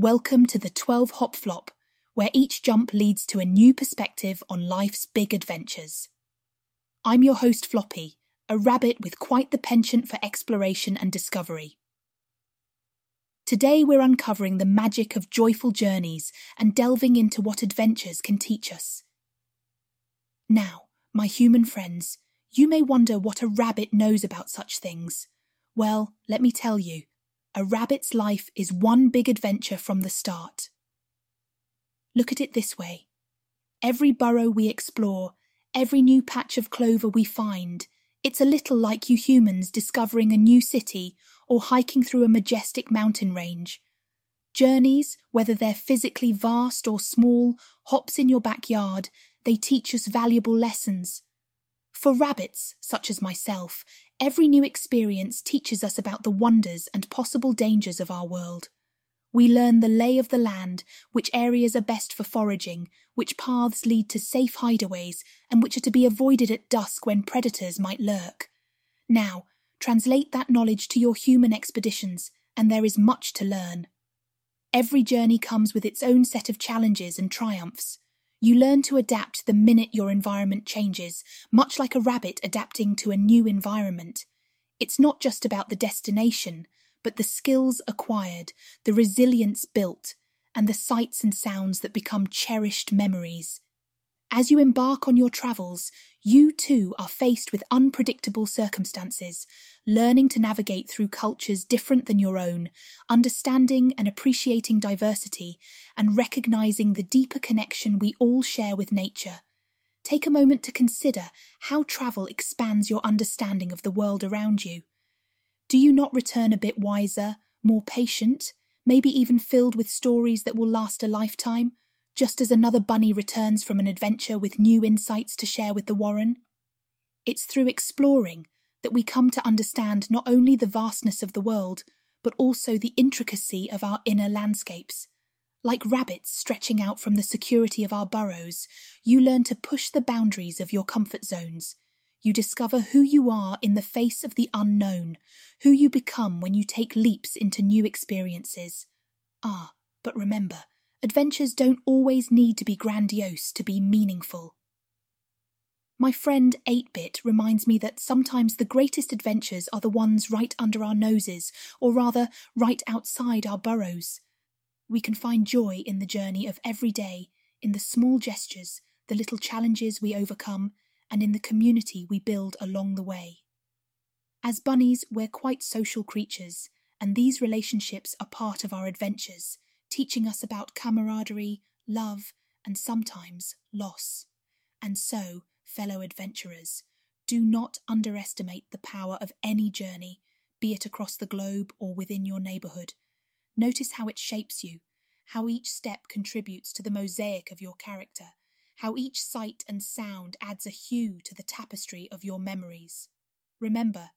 Welcome to the 12 Hop Flop, where each jump leads to a new perspective on life's big adventures. I'm your host, Floppy, a rabbit with quite the penchant for exploration and discovery. Today we're uncovering the magic of joyful journeys and delving into what adventures can teach us. Now, my human friends, you may wonder what a rabbit knows about such things. Well, let me tell you, a rabbit's life is one big adventure from the start. Look at it this way every burrow we explore, every new patch of clover we find, it's a little like you humans discovering a new city or hiking through a majestic mountain range. Journeys, whether they're physically vast or small, hops in your backyard, they teach us valuable lessons. For rabbits, such as myself, Every new experience teaches us about the wonders and possible dangers of our world. We learn the lay of the land, which areas are best for foraging, which paths lead to safe hideaways, and which are to be avoided at dusk when predators might lurk. Now, translate that knowledge to your human expeditions, and there is much to learn. Every journey comes with its own set of challenges and triumphs. You learn to adapt the minute your environment changes, much like a rabbit adapting to a new environment. It's not just about the destination, but the skills acquired, the resilience built, and the sights and sounds that become cherished memories. As you embark on your travels, you too are faced with unpredictable circumstances, learning to navigate through cultures different than your own, understanding and appreciating diversity, and recognizing the deeper connection we all share with nature. Take a moment to consider how travel expands your understanding of the world around you. Do you not return a bit wiser, more patient, maybe even filled with stories that will last a lifetime? Just as another bunny returns from an adventure with new insights to share with the Warren. It's through exploring that we come to understand not only the vastness of the world, but also the intricacy of our inner landscapes. Like rabbits stretching out from the security of our burrows, you learn to push the boundaries of your comfort zones. You discover who you are in the face of the unknown, who you become when you take leaps into new experiences. Ah, but remember, Adventures don't always need to be grandiose to be meaningful. My friend 8 Bit reminds me that sometimes the greatest adventures are the ones right under our noses, or rather, right outside our burrows. We can find joy in the journey of every day, in the small gestures, the little challenges we overcome, and in the community we build along the way. As bunnies, we're quite social creatures, and these relationships are part of our adventures teaching us about camaraderie, love, and sometimes loss. And so, fellow adventurers, do not underestimate the power of any journey, be it across the globe or within your neighbourhood. Notice how it shapes you, how each step contributes to the mosaic of your character, how each sight and sound adds a hue to the tapestry of your memories. Remember,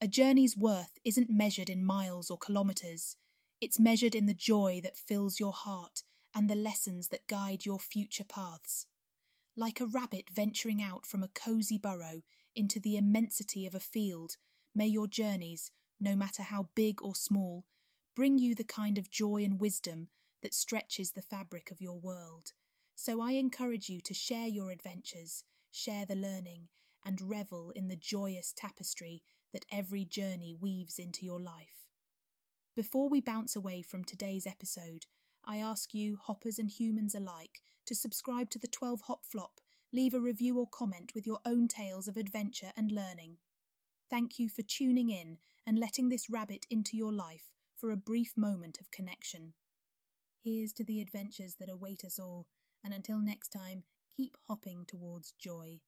a journey's worth isn't measured in miles or kilometres, it's measured in the joy that fills your heart and the lessons that guide your future paths. Like a rabbit venturing out from a cosy burrow into the immensity of a field, may your journeys, no matter how big or small, bring you the kind of joy and wisdom that stretches the fabric of your world. So I encourage you to share your adventures, share the learning, and revel in the joyous tapestry that every journey weaves into your life. Before we bounce away from today's episode, I ask you, hoppers and humans alike, to subscribe to the 12 Hop Flop, leave a review or comment with your own tales of adventure and learning. Thank you for tuning in and letting this rabbit into your life for a brief moment of connection. Here's to the adventures that await us all, and until next time, keep hopping towards joy.